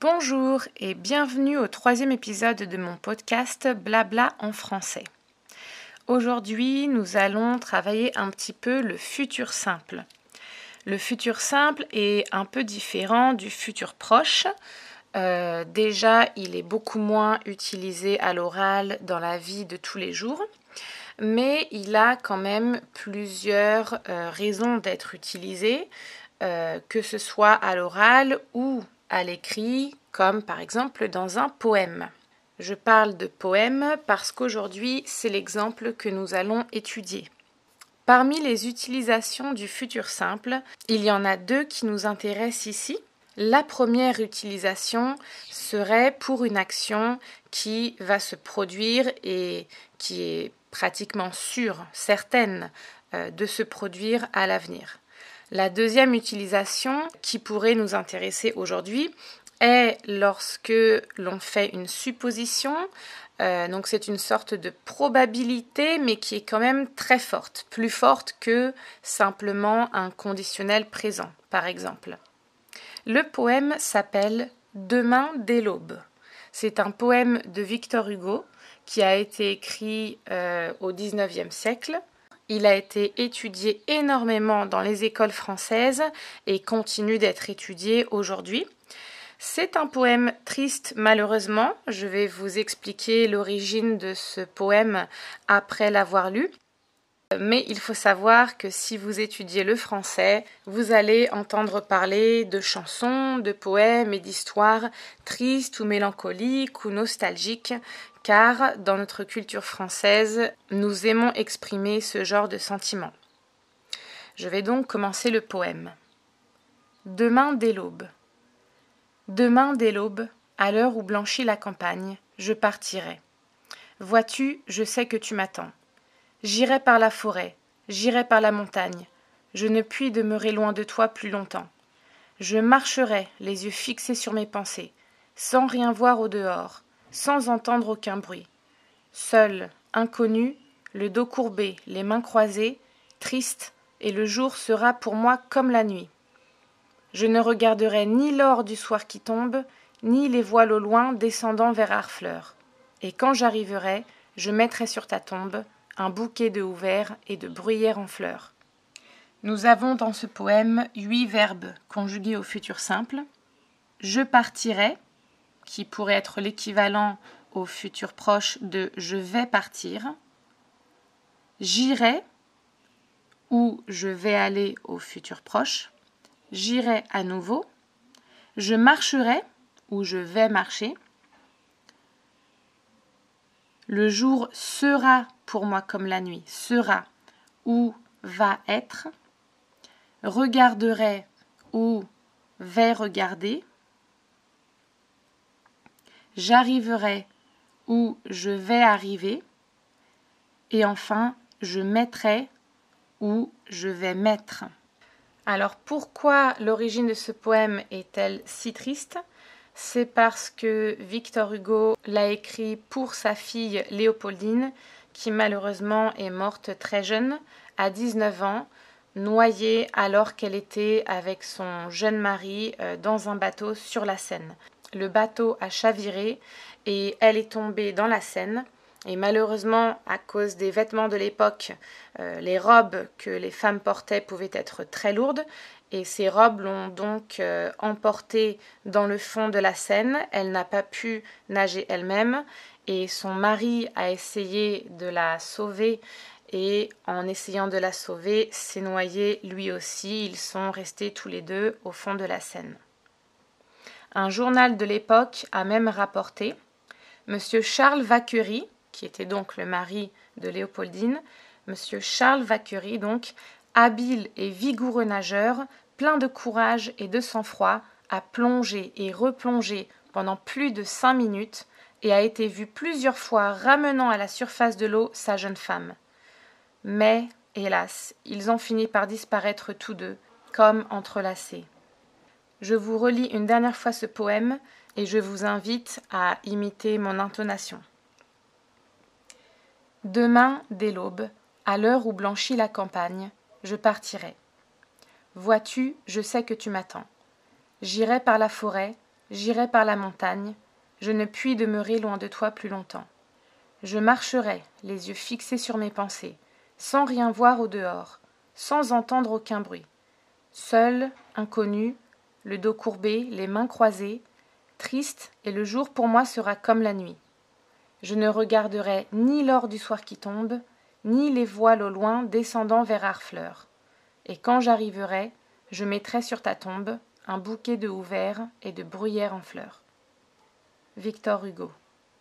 Bonjour et bienvenue au troisième épisode de mon podcast Blabla en français. Aujourd'hui, nous allons travailler un petit peu le futur simple. Le futur simple est un peu différent du futur proche. Euh, déjà, il est beaucoup moins utilisé à l'oral dans la vie de tous les jours, mais il a quand même plusieurs euh, raisons d'être utilisé, euh, que ce soit à l'oral ou à l'écrit, comme par exemple dans un poème. Je parle de poème parce qu'aujourd'hui c'est l'exemple que nous allons étudier. Parmi les utilisations du futur simple, il y en a deux qui nous intéressent ici. La première utilisation serait pour une action qui va se produire et qui est pratiquement sûre, certaine euh, de se produire à l'avenir. La deuxième utilisation qui pourrait nous intéresser aujourd'hui est lorsque l'on fait une supposition. Euh, donc c'est une sorte de probabilité, mais qui est quand même très forte, plus forte que simplement un conditionnel présent, par exemple. Le poème s'appelle Demain dès l'aube. C'est un poème de Victor Hugo qui a été écrit euh, au XIXe siècle il a été étudié énormément dans les écoles françaises et continue d'être étudié aujourd'hui. C'est un poème triste malheureusement. Je vais vous expliquer l'origine de ce poème après l'avoir lu. Mais il faut savoir que si vous étudiez le français, vous allez entendre parler de chansons, de poèmes et d'histoires tristes ou mélancoliques ou nostalgiques car dans notre culture française, nous aimons exprimer ce genre de sentiments. Je vais donc commencer le poème. Demain dès l'aube. Demain dès l'aube, à l'heure où blanchit la campagne, je partirai. Vois-tu, je sais que tu m'attends. J'irai par la forêt, j'irai par la montagne. Je ne puis demeurer loin de toi plus longtemps. Je marcherai, les yeux fixés sur mes pensées, sans rien voir au dehors, sans entendre aucun bruit. Seul, inconnu, le dos courbé, les mains croisées, triste, et le jour sera pour moi comme la nuit. Je ne regarderai ni l'or du soir qui tombe, ni les voiles au loin descendant vers Harfleur. Et quand j'arriverai, je mettrai sur ta tombe un bouquet de houverts et de bruyères en fleurs. Nous avons dans ce poème huit verbes conjugués au futur simple. Je partirai, qui pourrait être l'équivalent au futur proche de je vais partir, j'irai ou je vais aller au futur proche, j'irai à nouveau, je marcherai ou je vais marcher, le jour sera pour moi comme la nuit, sera ou va être, regarderai ou vais regarder, j'arriverai ou je vais arriver, et enfin je mettrai ou je vais mettre. Alors pourquoi l'origine de ce poème est-elle si triste? C'est parce que Victor Hugo l'a écrit pour sa fille Léopoldine, qui malheureusement est morte très jeune, à 19 ans, noyée alors qu'elle était avec son jeune mari euh, dans un bateau sur la Seine le bateau a chaviré et elle est tombée dans la Seine. Et malheureusement, à cause des vêtements de l'époque, euh, les robes que les femmes portaient pouvaient être très lourdes. Et ces robes l'ont donc euh, emportée dans le fond de la Seine. Elle n'a pas pu nager elle-même. Et son mari a essayé de la sauver. Et en essayant de la sauver, s'est noyé lui aussi. Ils sont restés tous les deux au fond de la Seine. Un journal de l'époque a même rapporté Monsieur Charles Vacquerie, qui était donc le mari de Léopoldine, Monsieur Charles Vacquerie, donc, habile et vigoureux nageur, plein de courage et de sang-froid, a plongé et replongé pendant plus de cinq minutes et a été vu plusieurs fois ramenant à la surface de l'eau sa jeune femme. Mais, hélas, ils ont fini par disparaître tous deux, comme entrelacés. Je vous relis une dernière fois ce poème et je vous invite à imiter mon intonation. Demain, dès l'aube, à l'heure où blanchit la campagne, je partirai. Vois-tu, je sais que tu m'attends. J'irai par la forêt, J'irai par la montagne, je ne puis demeurer loin de toi plus longtemps. Je marcherai, les yeux fixés sur mes pensées, sans rien voir au dehors, sans entendre aucun bruit. Seul, inconnu, le dos courbé, les mains croisées, triste, et le jour pour moi sera comme la nuit. Je ne regarderai ni l'or du soir qui tombe, ni les voiles au loin descendant vers Harfleur. Et quand j'arriverai, je mettrai sur ta tombe un bouquet de houverts et de bruyères en fleurs. Victor Hugo